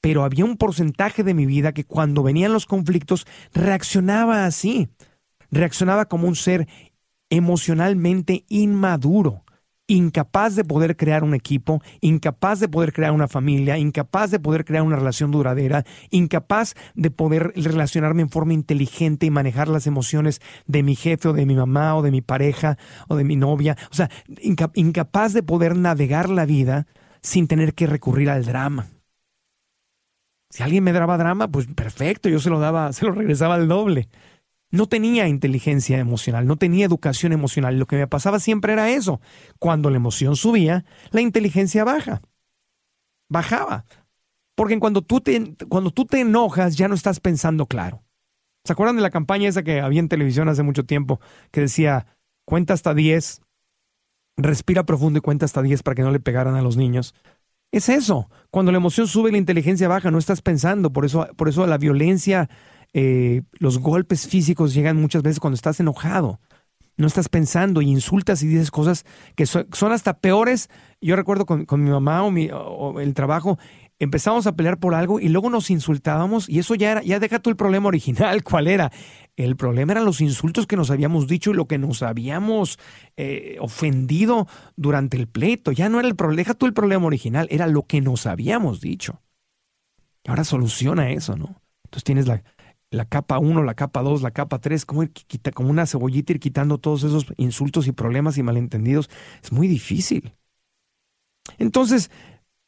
Pero había un porcentaje de mi vida que cuando venían los conflictos reaccionaba así. Reaccionaba como un ser emocionalmente inmaduro incapaz de poder crear un equipo, incapaz de poder crear una familia, incapaz de poder crear una relación duradera, incapaz de poder relacionarme en forma inteligente y manejar las emociones de mi jefe o de mi mamá o de mi pareja o de mi novia. O sea, incapaz de poder navegar la vida sin tener que recurrir al drama. Si alguien me daba drama, pues perfecto, yo se lo daba, se lo regresaba al doble. No tenía inteligencia emocional, no tenía educación emocional. Lo que me pasaba siempre era eso. Cuando la emoción subía, la inteligencia baja. Bajaba. Porque cuando tú te, cuando tú te enojas, ya no estás pensando claro. ¿Se acuerdan de la campaña esa que había en televisión hace mucho tiempo que decía, cuenta hasta 10, respira profundo y cuenta hasta 10 para que no le pegaran a los niños? Es eso. Cuando la emoción sube, la inteligencia baja, no estás pensando. Por eso, por eso la violencia eh, los golpes físicos llegan muchas veces cuando estás enojado. No estás pensando y insultas y dices cosas que son, hasta peores. Yo recuerdo con, mi mamá o, mi, el trabajo, empezamos a pelear por algo y luego nos insultábamos y eso ya era, ya deja tú el problema original, ¿cuál era? El problema eran los insultos que nos habíamos dicho y lo que nos habíamos eh, ofendido durante el pleito. Ya no era el problema, deja tú el problema original, era lo que nos habíamos dicho. Ahora soluciona eso, ¿no? Entonces tienes la, la capa 1, la capa 2, la capa 3, como, como una cebollita ir quitando todos esos insultos y problemas y malentendidos. Es muy difícil. Entonces,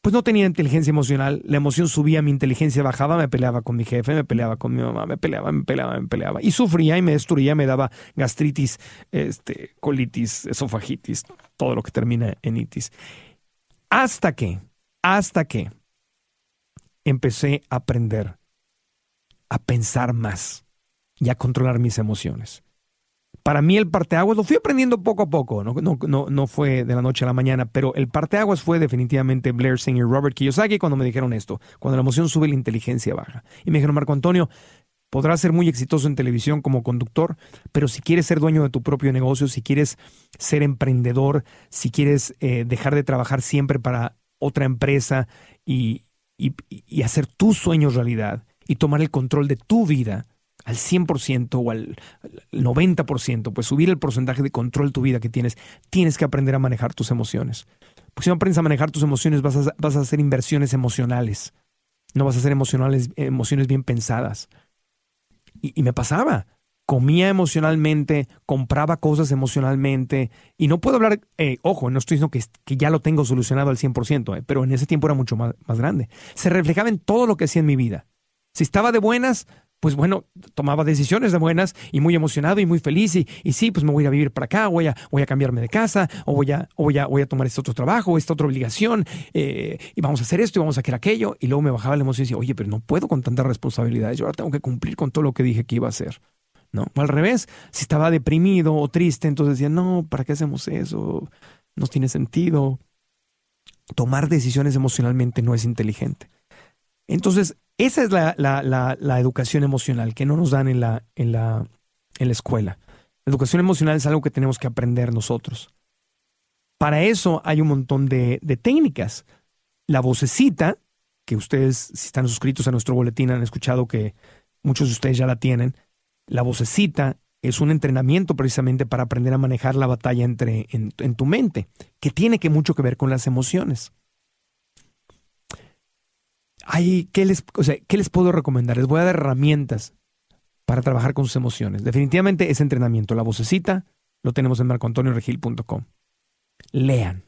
pues no tenía inteligencia emocional, la emoción subía, mi inteligencia bajaba, me peleaba con mi jefe, me peleaba con mi mamá, me peleaba, me peleaba, me peleaba. Y sufría y me destruía, me daba gastritis, este, colitis, esofagitis, todo lo que termina en itis. Hasta que, hasta que empecé a aprender a pensar más y a controlar mis emociones. Para mí el parteaguas lo fui aprendiendo poco a poco, no, no, no, no fue de la noche a la mañana, pero el parteaguas fue definitivamente Blair Singer y Robert Kiyosaki cuando me dijeron esto, cuando la emoción sube la inteligencia baja. Y me dijeron, Marco Antonio, podrás ser muy exitoso en televisión como conductor, pero si quieres ser dueño de tu propio negocio, si quieres ser emprendedor, si quieres eh, dejar de trabajar siempre para otra empresa y, y hacer tus sueños realidad, y tomar el control de tu vida al 100% o al 90%, pues subir el porcentaje de control de tu vida que tienes, tienes que aprender a manejar tus emociones. Porque si no aprendes a manejar tus emociones, vas a, vas a hacer inversiones emocionales. No vas a hacer emocionales, emociones bien pensadas. Y, me pasaba. Comía emocionalmente, compraba cosas emocionalmente. Y no puedo hablar, eh, ojo, no estoy diciendo que, que, ya lo tengo solucionado al 100%, eh, pero en ese tiempo era mucho más, más grande. Se reflejaba en todo lo que hacía en mi vida. Si estaba de buenas, pues bueno, tomaba decisiones de buenas y muy emocionado y muy feliz y, y, sí, pues me voy a vivir para acá, voy a, voy a cambiarme de casa o voy a, voy a, voy a tomar este otro trabajo, esta otra obligación eh, y vamos a hacer esto y vamos a hacer aquello. Y luego me bajaba la emoción y decía, oye, pero no puedo con tantas responsabilidades, yo ahora tengo que cumplir con todo lo que dije que iba a hacer. ¿No? O al revés, si estaba deprimido o triste, entonces decía, no, ¿para qué hacemos eso? No tiene sentido. Tomar decisiones emocionalmente no es inteligente. Entonces, esa es la, la, educación emocional que no nos dan en la, en, la, en la escuela. La educación emocional es algo que tenemos que aprender nosotros. Para eso hay un montón de, de técnicas. La vocecita, que ustedes, si están suscritos a nuestro boletín, han escuchado que muchos de ustedes ya la tienen. La vocecita es un entrenamiento precisamente para aprender a manejar la batalla entre, en, en tu mente, que tiene que mucho que ver con las emociones. ¿Qué, les, ¿qué les puedo recomendar? Les voy a dar herramientas para trabajar con sus emociones. Definitivamente ese entrenamiento, la vocecita, lo tenemos en marcoantonioregil.com. Lean.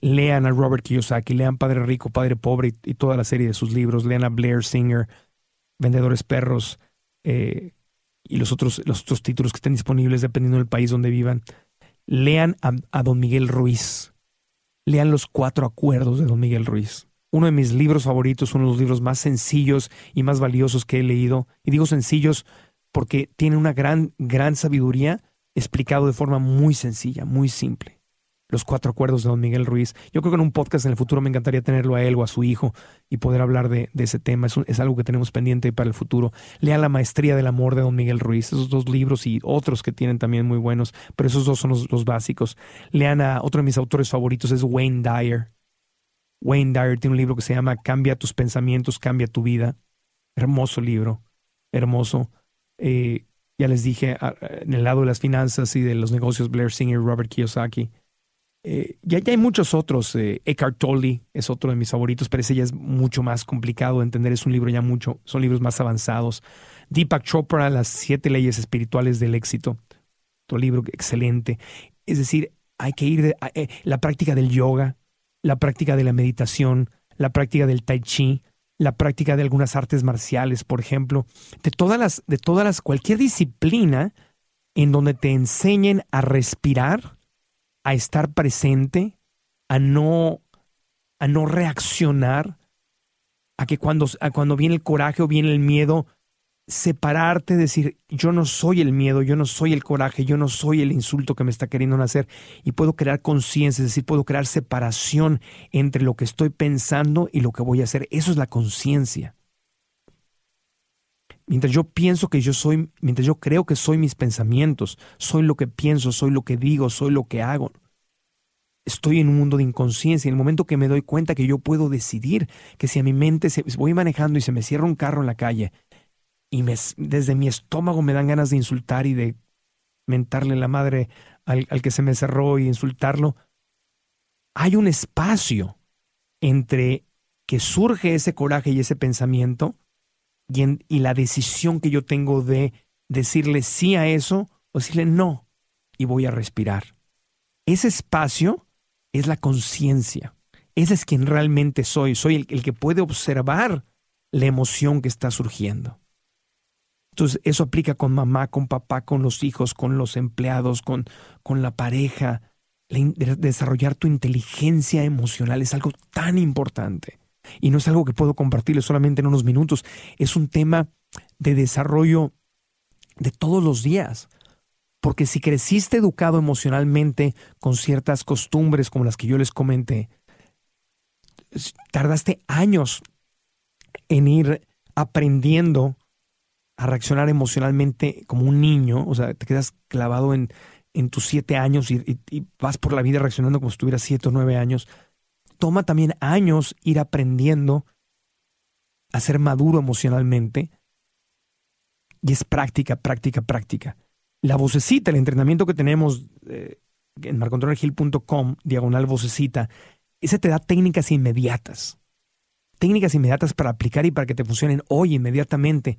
Lean a Robert Kiyosaki, lean Padre Rico, Padre Pobre y, toda la serie de sus libros. Lean a Blair Singer, Vendedores Perros eh, y los otros, los otros títulos que estén disponibles dependiendo del país donde vivan. Lean a Don Miguel Ruiz. Lean los cuatro acuerdos de Don Miguel Ruiz uno de mis libros favoritos, uno de los libros más sencillos y más valiosos que he leído. Y digo sencillos porque tiene una gran, gran sabiduría explicado de forma muy sencilla, muy simple. Los cuatro acuerdos de don Miguel Ruiz. Yo creo que en un podcast en el futuro me encantaría tenerlo a él o a su hijo y poder hablar de, ese tema. Es, algo que tenemos pendiente para el futuro. Lea La Maestría del Amor de don Miguel Ruiz. Esos dos libros y otros que tienen también muy buenos, pero esos dos son los, los básicos. Lean a otro de mis autores favoritos, es Wayne Dyer. Wayne Dyer tiene un libro que se llama Cambia tus pensamientos, cambia tu vida. Hermoso libro, hermoso. Eh, ya les dije, en el lado de las finanzas y de los negocios, Blair Singer, Robert Kiyosaki. Eh, ya, hay muchos otros. Eh, Eckhart Tolle es otro de mis favoritos, pero ese ya es mucho más complicado de entender. Es un libro ya mucho, son libros más avanzados. Deepak Chopra, Las siete leyes espirituales del éxito. Otro libro excelente. Es decir, hay que ir de la práctica del yoga la práctica de la meditación, la práctica del tai chi, la práctica de algunas artes marciales, por ejemplo, de todas las, de todas las, cualquier disciplina en donde te enseñen a respirar, a estar presente, a no, a no reaccionar, a que cuando, a cuando viene el coraje o viene el miedo, separarte, decir, yo no soy el miedo, yo no soy el coraje, yo no soy el insulto que me está queriendo nacer y puedo crear conciencia, es decir, puedo crear separación entre lo que estoy pensando y lo que voy a hacer. Eso es la conciencia. Mientras yo pienso que yo soy, mientras yo creo que soy mis pensamientos, soy lo que pienso, soy lo que digo, soy lo que hago. Estoy en un mundo de inconsciencia. En el momento que me doy cuenta que yo puedo decidir que si a mi mente se, voy manejando y se me cierra un carro en la calle y desde mi estómago me dan ganas de insultar y de mentarle la madre al, que se me cerró y insultarlo. Hay un espacio entre que surge ese coraje y ese pensamiento y, y la decisión que yo tengo de decirle sí a eso o decirle no y voy a respirar. Ese espacio es la conciencia. Ese es quien realmente soy. Soy el, el, que puede observar la emoción que está surgiendo. Entonces, eso aplica con mamá, con papá, con los hijos, con los empleados, con, con la pareja. desarrollar tu inteligencia emocional es algo tan importante. Y no es algo que puedo compartirles solamente en unos minutos. Es un tema de desarrollo de todos los días. Porque si creciste educado emocionalmente con ciertas costumbres como las que yo les comenté, tardaste años en ir aprendiendo a reaccionar emocionalmente como un niño, o sea, te quedas clavado en, en tus siete años y, vas por la vida reaccionando como si tuvieras siete o nueve años, toma también años ir aprendiendo a ser maduro emocionalmente y es práctica, práctica, práctica. La vocecita, el entrenamiento que tenemos eh, en marcontronergil.com, diagonal vocecita, ese te da técnicas inmediatas. Técnicas inmediatas para aplicar y para que te funcionen hoy inmediatamente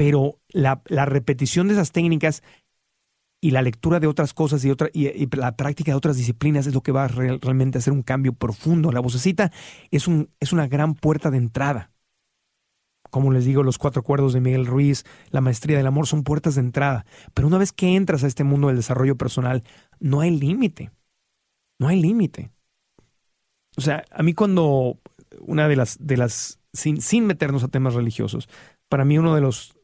pero la, repetición de esas técnicas y la lectura de otras cosas y, otra, y, la práctica de otras disciplinas es lo que va a realmente hacer un cambio profundo. La vocecita es, un, es una gran puerta de entrada. Como les digo, los cuatro acuerdos de Miguel Ruiz, la maestría del amor son puertas de entrada. Pero una vez que entras a este mundo del desarrollo personal, no hay límite. No hay límite. O sea, a mí cuando una de las, de las, sin, sin meternos a temas religiosos, para mí uno de los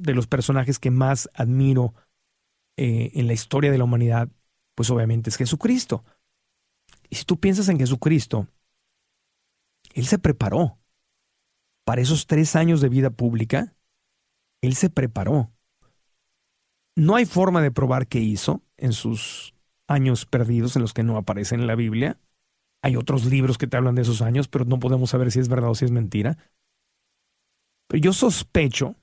de los personajes que más admiro eh, en la historia de la humanidad, pues obviamente es Jesucristo. Y si tú piensas en Jesucristo, Él se preparó para esos tres años de vida pública. Él se preparó. No hay forma de probar qué hizo en sus años perdidos en los que no aparecen en la Biblia. Hay otros libros que te hablan de esos años, pero no podemos saber si es verdad o si es mentira. Pero yo sospecho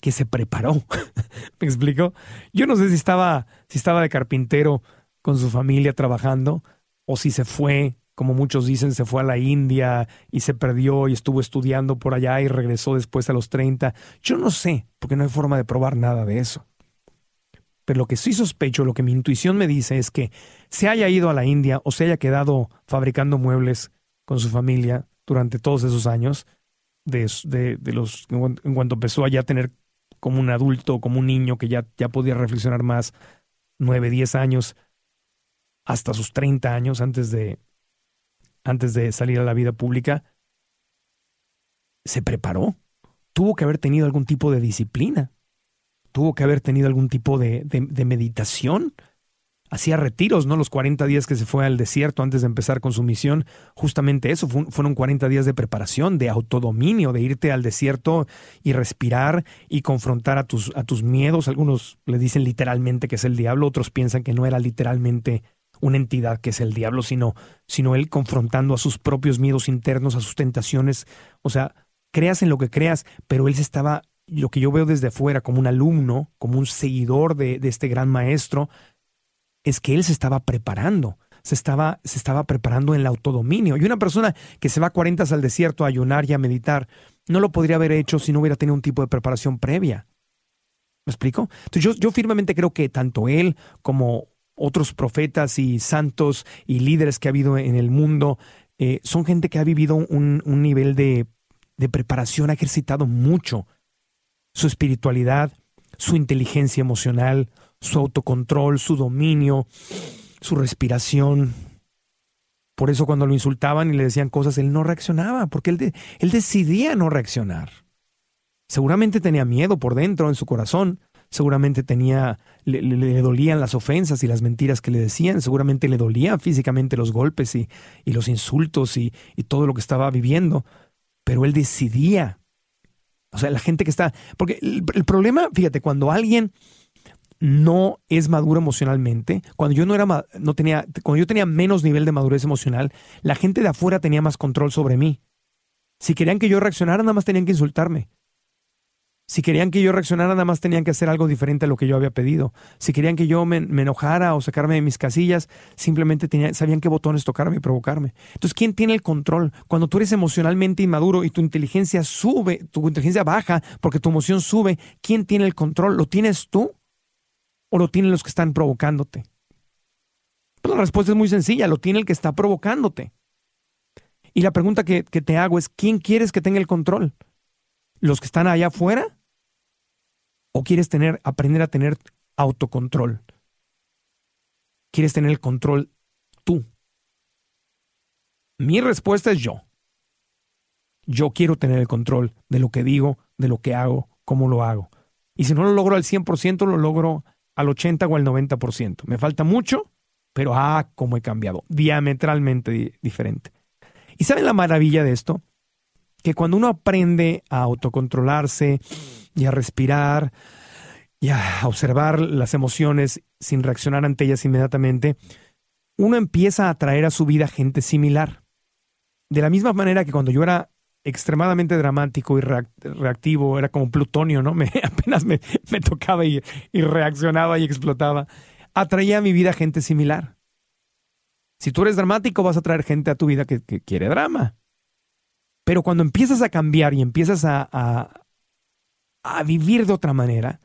que se preparó. ¿Me explico? Yo no sé si estaba, si estaba de carpintero con su familia trabajando o si se fue, como muchos dicen, se fue a la India y se perdió y estuvo estudiando por allá y regresó después a los 30. Yo no sé, porque no hay forma de probar nada de eso. Pero lo que sí sospecho, lo que mi intuición me dice es que se haya ido a la India o se haya quedado fabricando muebles con su familia durante todos esos años, de, de, los en cuanto empezó a ya tener como un adulto, como un niño que ya, ya podía reflexionar más, nueve, diez años, hasta sus treinta años antes de, antes de salir a la vida pública, se preparó. Tuvo que haber tenido algún tipo de disciplina. Tuvo que haber tenido algún tipo de, de meditación hacía retiros, ¿no? Los 40 días que se fue al desierto antes de empezar con su misión, justamente eso, fueron 40 días de preparación, de autodominio, de irte al desierto y respirar y confrontar a tus, a tus miedos. Algunos le dicen literalmente que es el diablo, otros piensan que no era literalmente una entidad que es el diablo, sino, sino él confrontando a sus propios miedos internos, a sus tentaciones. O sea, creas en lo que creas, pero él se estaba, lo que yo veo desde afuera, como un alumno, como un seguidor de, de este gran maestro, es que él se estaba preparando, se estaba, se estaba preparando en el autodominio. Y una persona que se va a 40 al desierto a ayunar y a meditar, no lo podría haber hecho si no hubiera tenido un tipo de preparación previa. ¿Me explico? Entonces yo, yo firmemente creo que tanto él como otros profetas y santos y líderes que ha habido en el mundo eh, son gente que ha vivido un, nivel de, de preparación, ha ejercitado mucho su espiritualidad, su inteligencia emocional, su autocontrol, su dominio, su respiración. Por eso cuando lo insultaban y le decían cosas, él no reaccionaba, porque él, él decidía no reaccionar. Seguramente tenía miedo por dentro, en su corazón. Seguramente tenía, le, dolían las ofensas y las mentiras que le decían. Seguramente le dolían físicamente los golpes y, y los insultos y, y todo lo que estaba viviendo. Pero él decidía. O sea, la gente que está. Porque el, el problema, fíjate, cuando alguien no es maduro emocionalmente, cuando yo no era no tenía cuando yo tenía menos nivel de madurez emocional, la gente de afuera tenía más control sobre mí. Si querían que yo reaccionara, nada más tenían que insultarme. Si querían que yo reaccionara, nada más tenían que hacer algo diferente a lo que yo había pedido. Si querían que yo me, enojara o sacarme de mis casillas, simplemente sabían qué botones tocarme y provocarme. Entonces, ¿quién tiene el control? Cuando tú eres emocionalmente inmaduro y tu inteligencia sube, tu inteligencia baja porque tu emoción sube, ¿quién tiene el control? ¿Lo tienes tú o lo tienen los que están provocándote? Pues la respuesta es muy sencilla, lo tiene el que está provocándote. Y la pregunta que, te hago es, ¿quién quieres que tenga el control? ¿Los que están allá afuera ¿O quieres tener, aprender a tener autocontrol? ¿Quieres tener el control tú? Mi respuesta es yo. Yo quiero tener el control de lo que digo, de lo que hago, cómo lo hago. Y si no lo logro al 100%, lo logro al 80 o al 90%. Me falta mucho, pero ah, cómo he cambiado. Diametralmente diferente. ¿Y saben la maravilla de esto? Que cuando uno aprende a autocontrolarse, y a respirar y a observar las emociones sin reaccionar ante ellas inmediatamente, uno empieza a atraer a su vida gente similar. De la misma manera que cuando yo era extremadamente dramático y reactivo, era como plutonio, ¿no? Me, apenas me, tocaba y, reaccionaba y explotaba, atraía a mi vida gente similar. Si tú eres dramático, vas a traer gente a tu vida que, quiere drama. Pero cuando empiezas a cambiar y empiezas a, a vivir de otra manera,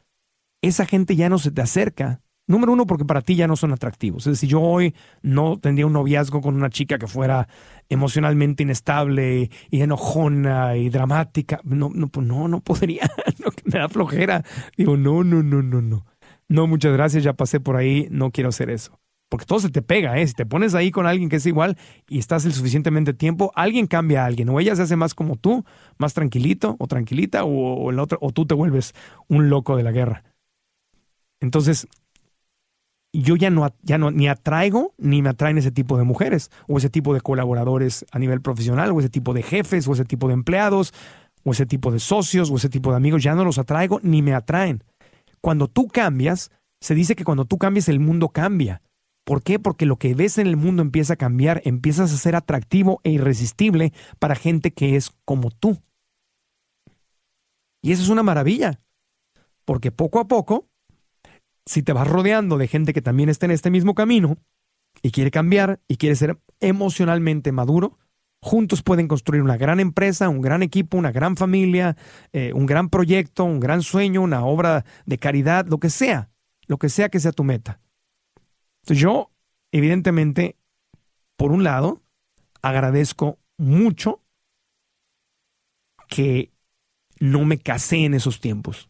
esa gente ya no se te acerca. Número uno, porque para ti ya no son atractivos. Es decir, yo hoy no tendría un noviazgo con una chica que fuera emocionalmente inestable y enojona y dramática. No, no, pues no, no podría. me da flojera. Digo, no, no, no, no, no. No, muchas gracias, ya pasé por ahí, no quiero hacer eso porque todo se te pega, ¿eh? Si te pones ahí con alguien que es igual y estás el suficientemente tiempo, alguien cambia a alguien, o ella se hace más como tú, más tranquilito o tranquilita, o, el otro, o tú te vuelves un loco de la guerra. Entonces, yo ya no, ya no ni atraigo ni me atraen ese tipo de mujeres, o ese tipo de colaboradores a nivel profesional, o ese tipo de jefes, o ese tipo de empleados, o ese tipo de socios, o ese tipo de amigos, ya no los atraigo ni me atraen. Cuando tú cambias, se dice que cuando tú cambias el mundo cambia. ¿Por qué? Porque lo que ves en el mundo empieza a cambiar, empiezas a ser atractivo e irresistible para gente que es como tú. Y eso es una maravilla, porque poco a poco, si te vas rodeando de gente que también está en este mismo camino y quiere cambiar y quiere ser emocionalmente maduro, juntos pueden construir una gran empresa, un gran equipo, una gran familia, eh, un gran proyecto, un gran sueño, una obra de caridad, lo que sea, lo que sea que sea tu meta. Entonces yo, evidentemente, por un lado, agradezco mucho que no me casé en esos tiempos.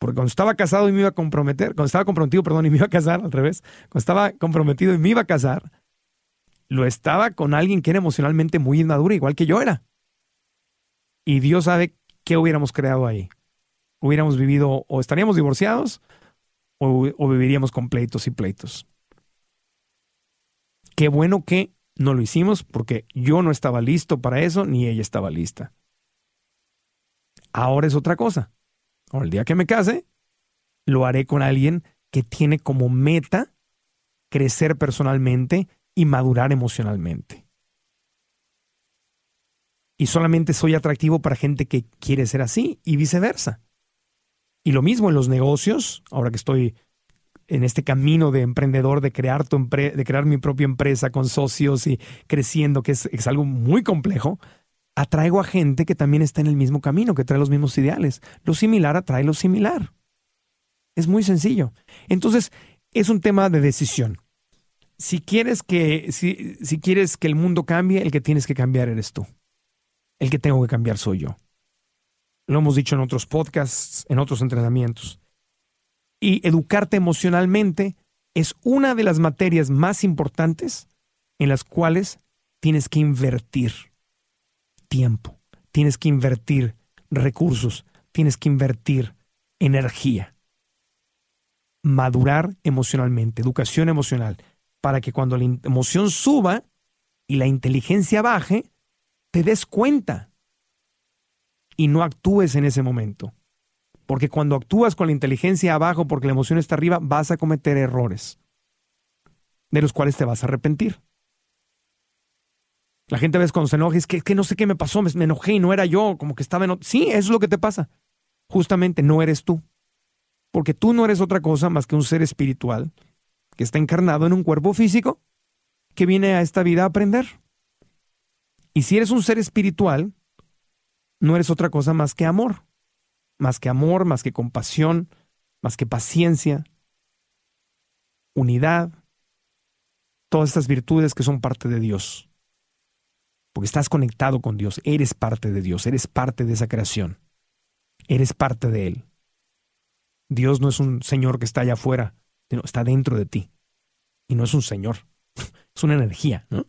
Porque cuando estaba casado y me iba a comprometer, cuando estaba comprometido, perdón, y me iba a casar, al revés, cuando estaba comprometido y me iba a casar, lo estaba con alguien que era emocionalmente muy inmaduro, igual que yo era. Y Dios sabe qué hubiéramos creado ahí. Hubiéramos vivido, o estaríamos divorciados, o, o viviríamos con pleitos y pleitos. Qué bueno que no lo hicimos porque yo no estaba listo para eso ni ella estaba lista. Ahora es otra cosa. Ahora, el día que me case, lo haré con alguien que tiene como meta crecer personalmente y madurar emocionalmente. Y solamente soy atractivo para gente que quiere ser así y viceversa. Y lo mismo en los negocios, ahora que estoy en este camino de emprendedor, de crear, tu de crear mi propia empresa con socios y creciendo, que es algo muy complejo, atraigo a gente que también está en el mismo camino, que trae los mismos ideales. Lo similar atrae lo similar. Es muy sencillo. Entonces, es un tema de decisión. Si quieres que, si, quieres que el mundo cambie, el que tienes que cambiar eres tú. El que tengo que cambiar soy yo. Lo hemos dicho en otros podcasts, en otros entrenamientos. Y educarte emocionalmente es una de las materias más importantes en las cuales tienes que invertir tiempo, tienes que invertir recursos, tienes que invertir energía. Madurar emocionalmente, educación emocional, para que cuando la emoción suba y la inteligencia baje, te des cuenta y no actúes en ese momento. Porque cuando actúas con la inteligencia abajo porque la emoción está arriba, vas a cometer errores de los cuales te vas a arrepentir. La gente a veces cuando se enoja es que, que no sé qué me pasó, me, enojé y no era yo, como que estaba en... Sí, eso es lo que te pasa. justamente no eres tú. Porque tú no eres otra cosa más que un ser espiritual que está encarnado en un cuerpo físico que viene a esta vida a aprender. Y si eres un ser espiritual, no eres otra cosa más que amor. Más que amor, más que compasión, más que paciencia, unidad, todas estas virtudes que son parte de Dios. Porque estás conectado con Dios, eres parte de Dios, eres parte de esa creación, eres parte de Él. Dios no es un Señor que está allá afuera, sino está dentro de ti. Y no es un Señor, es una energía, ¿no?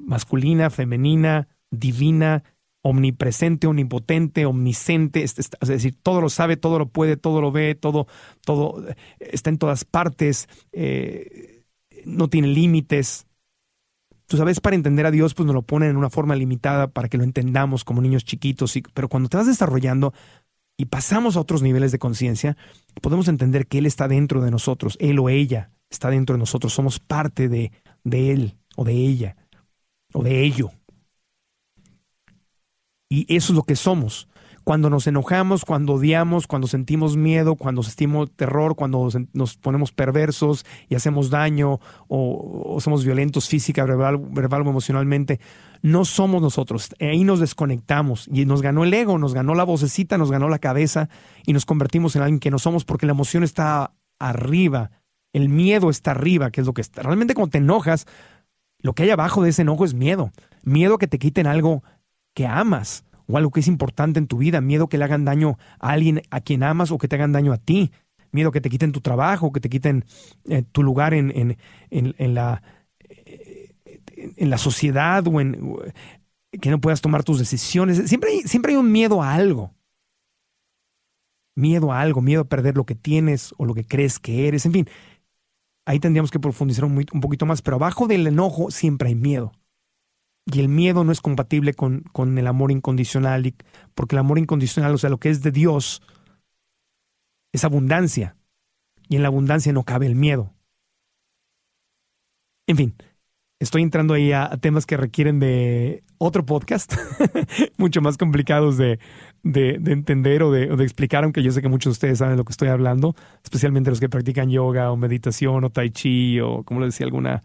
Masculina, femenina, divina, omnipresente, omnipotente, omnisciente, es, decir, todo lo sabe, todo lo puede, todo lo ve, todo, todo está en todas partes, eh, no tiene límites. Tú sabes, para entender a Dios, pues nos lo ponen en una forma limitada para que lo entendamos como niños chiquitos, pero cuando te vas desarrollando y pasamos a otros niveles de conciencia, podemos entender que Él está dentro de nosotros, Él o ella está dentro de nosotros, somos parte de, de Él o de ella o de ello. Y eso es lo que somos. Cuando nos enojamos, cuando odiamos, cuando sentimos miedo, cuando sentimos terror, cuando nos ponemos perversos y hacemos daño o, somos violentos física, verbal, verbal o emocionalmente, no somos nosotros. Ahí nos desconectamos y nos ganó el ego, nos ganó la vocecita, nos ganó la cabeza y nos convertimos en alguien que no somos porque la emoción está arriba, el miedo está arriba, que es lo que está. Realmente cuando te enojas, lo que hay abajo de ese enojo es miedo. Miedo a que te quiten algo que amas o algo que es importante en tu vida, miedo que le hagan daño a alguien a quien amas o que te hagan daño a ti, miedo que te quiten tu trabajo, que te quiten eh, tu lugar en, en, en, la, eh, en la sociedad o en que no puedas tomar tus decisiones. Siempre hay, siempre hay un miedo a algo. Miedo a algo, miedo a perder lo que tienes o lo que crees que eres, en fin. Ahí tendríamos que profundizar un, un poquito más, pero abajo del enojo siempre hay miedo. Y el miedo no es compatible con, con el amor incondicional, porque el amor incondicional, o sea, lo que es de Dios, es abundancia. Y en la abundancia no cabe el miedo. En fin, estoy entrando ahí a, temas que requieren de otro podcast, mucho más complicados de, de, entender o de, explicar, aunque yo sé que muchos de ustedes saben de lo que estoy hablando, especialmente los que practican yoga o meditación o tai chi o, como le decía, alguna,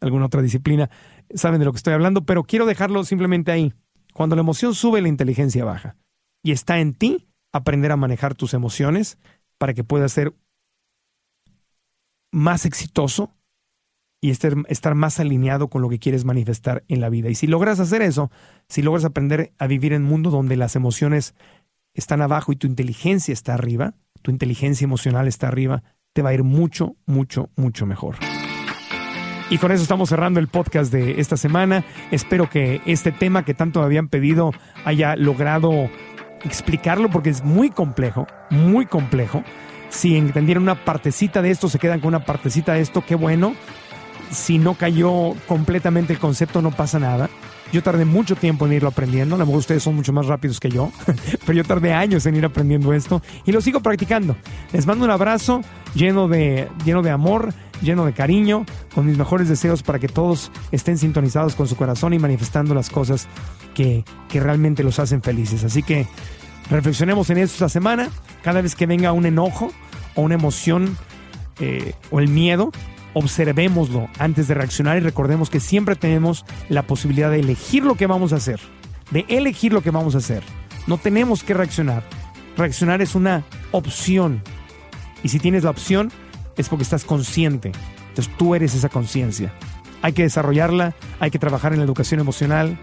alguna otra disciplina saben de lo que estoy hablando, pero quiero dejarlo simplemente ahí. Cuando la emoción sube, la inteligencia baja. Y está en ti aprender a manejar tus emociones para que puedas ser más exitoso y estar, más alineado con lo que quieres manifestar en la vida. Y si logras hacer eso, si logras aprender a vivir en un mundo donde las emociones están abajo y tu inteligencia está arriba, tu inteligencia emocional está arriba, te va a ir mucho, mucho, mucho mejor. Y con eso estamos cerrando el podcast de esta semana. Espero que este tema que tanto habían pedido haya logrado explicarlo porque es muy complejo, muy complejo. Si entendieron una partecita de esto, se quedan con una partecita de esto, qué bueno. Si no cayó completamente el concepto, no pasa nada. Yo tardé mucho tiempo en irlo aprendiendo. A lo mejor ustedes son mucho más rápidos que yo, pero yo tardé años en ir aprendiendo esto y lo sigo practicando. Les mando un abrazo lleno de, lleno de amor lleno de cariño, con mis mejores deseos para que todos estén sintonizados con su corazón y manifestando las cosas que, realmente los hacen felices. Así que reflexionemos en eso esta semana. Cada vez que venga un enojo o una emoción eh, o el miedo, observémoslo antes de reaccionar y recordemos que siempre tenemos la posibilidad de elegir lo que vamos a hacer, de elegir lo que vamos a hacer. No tenemos que reaccionar. Reaccionar es una opción. Y si tienes la opción, es porque estás consciente. Entonces tú eres esa conciencia. Hay que desarrollarla, hay que trabajar en la educación emocional.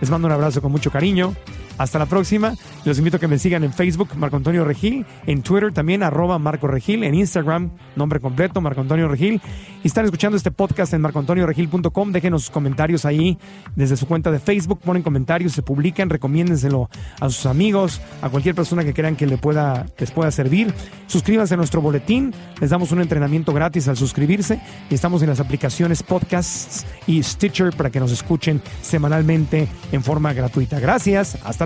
Les mando un abrazo con mucho cariño. Hasta la próxima. Los invito a que me sigan en Facebook, Marco Antonio Regil, en Twitter también, arroba Marco Regil, en Instagram, nombre completo, Marco Antonio Regil. Y están escuchando este podcast en marcoantonioregil.com. Déjenos sus comentarios ahí desde su cuenta de Facebook, ponen comentarios, se publican, recomiéndenselo a sus amigos, a cualquier persona que crean que le pueda, les pueda servir. Suscríbanse a nuestro boletín, les damos un entrenamiento gratis al suscribirse y estamos en las aplicaciones podcasts y Stitcher para que nos escuchen semanalmente en forma gratuita. Gracias, hasta